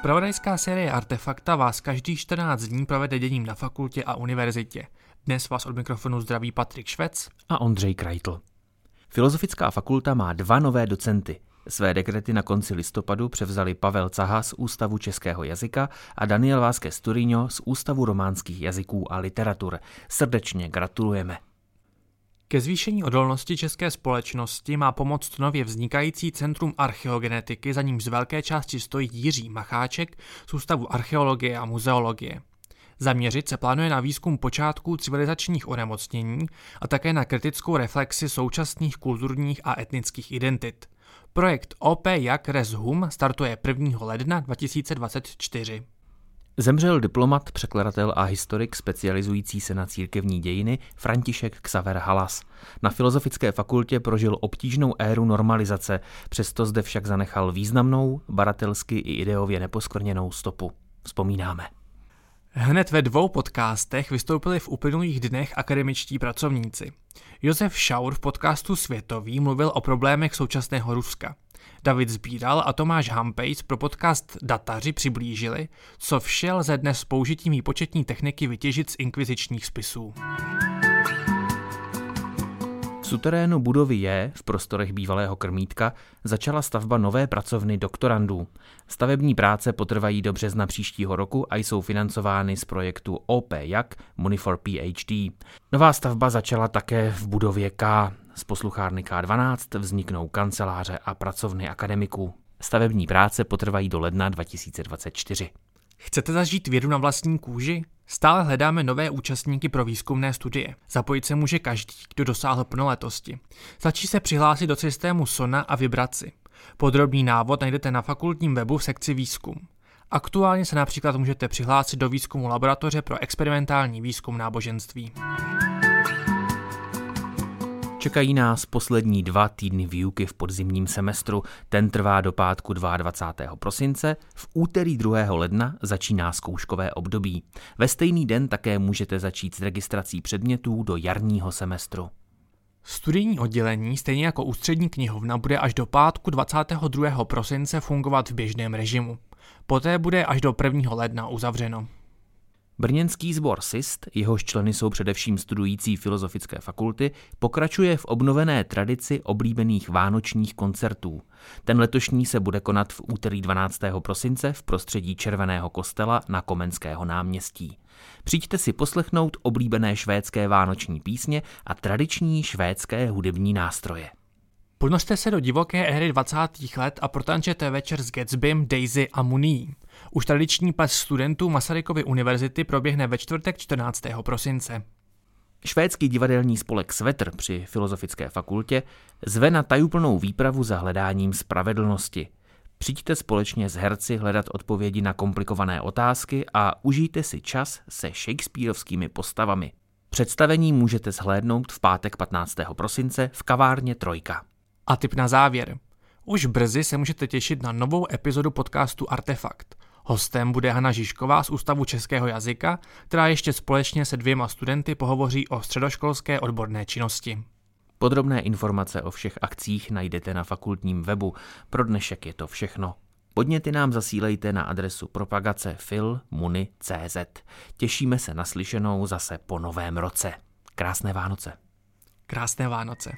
Spravodajská série Artefakta vás každý 14 dní provede děním na fakultě a univerzitě. Dnes vás od mikrofonu zdraví Patrik Švec a Ondřej Krajtl. Filozofická fakulta má dva nové docenty. Své dekrety na konci listopadu převzali Pavel Caha z Ústavu českého jazyka a Daniel Vázquez Turino z Ústavu románských jazyků a literatur. Srdečně gratulujeme. Ke zvýšení odolnosti české společnosti má pomoct nově vznikající Centrum archeogenetiky, za ním z velké části stojí Jiří Macháček z Ústavu archeologie a muzeologie. Zaměřit se plánuje na výzkum počátků civilizačních onemocnění a také na kritickou reflexi současných kulturních a etnických identit. Projekt OP Jak Res Hum startuje 1. ledna 2024. Zemřel diplomat, překladatel a historik specializující se na církevní dějiny František Xaver Halas. Na Filozofické fakultě prožil obtížnou éru normalizace, přesto zde však zanechal významnou, baratelsky i ideově neposkvrněnou stopu. Vzpomínáme. Hned ve dvou podcastech vystoupili v uplynulých dnech akademičtí pracovníci. Josef Šaur v podcastu Světový mluvil o problémech současného Ruska. David Zbíral a Tomáš Hampejs pro podcast Dataři přiblížili, co vše lze dnes s použitím výpočetní techniky vytěžit z inkvizičních spisů. V suterénu budovy je, v prostorech bývalého krmítka, začala stavba nové pracovny doktorandů. Stavební práce potrvají do března příštího roku a jsou financovány z projektu OP Jak Money for PhD. Nová stavba začala také v budově K. Z posluchárny K12 vzniknou kanceláře a pracovny akademiků. Stavební práce potrvají do ledna 2024. Chcete zažít vědu na vlastní kůži? Stále hledáme nové účastníky pro výzkumné studie. Zapojit se může každý, kdo dosáhl plnoletosti. Stačí se přihlásit do systému SONA a vybrat si. Podrobný návod najdete na fakultním webu v sekci výzkum. Aktuálně se například můžete přihlásit do výzkumu laboratoře pro experimentální výzkum náboženství. Čekají nás poslední dva týdny výuky v podzimním semestru. Ten trvá do pátku 22. prosince. V úterý 2. ledna začíná zkouškové období. Ve stejný den také můžete začít s registrací předmětů do jarního semestru. Studijní oddělení, stejně jako ústřední knihovna, bude až do pátku 22. prosince fungovat v běžném režimu. Poté bude až do 1. ledna uzavřeno. Brněnský sbor SIST, jehož členy jsou především studující filozofické fakulty, pokračuje v obnovené tradici oblíbených vánočních koncertů. Ten letošní se bude konat v úterý 12. prosince v prostředí Červeného kostela na Komenského náměstí. Přijďte si poslechnout oblíbené švédské vánoční písně a tradiční švédské hudební nástroje. Ponořte se do divoké éry 20. let a protančete večer s Gatsbym, Daisy a Muní. Už tradiční ples studentů Masarykovy univerzity proběhne ve čtvrtek 14. prosince. Švédský divadelní spolek Svetr při Filozofické fakultě zve na tajuplnou výpravu za hledáním spravedlnosti. Přijďte společně s herci hledat odpovědi na komplikované otázky a užijte si čas se shakespearovskými postavami. Představení můžete zhlédnout v pátek 15. prosince v kavárně Trojka. A tip na závěr. Už brzy se můžete těšit na novou epizodu podcastu Artefakt. Hostem bude Hana Žižková z Ústavu českého jazyka, která ještě společně se dvěma studenty pohovoří o středoškolské odborné činnosti. Podrobné informace o všech akcích najdete na fakultním webu. Pro dnešek je to všechno. Podněty nám zasílejte na adresu propagace.fil.muni.cz. Těšíme se na slyšenou zase po novém roce. Krásné Vánoce. Krásné Vánoce.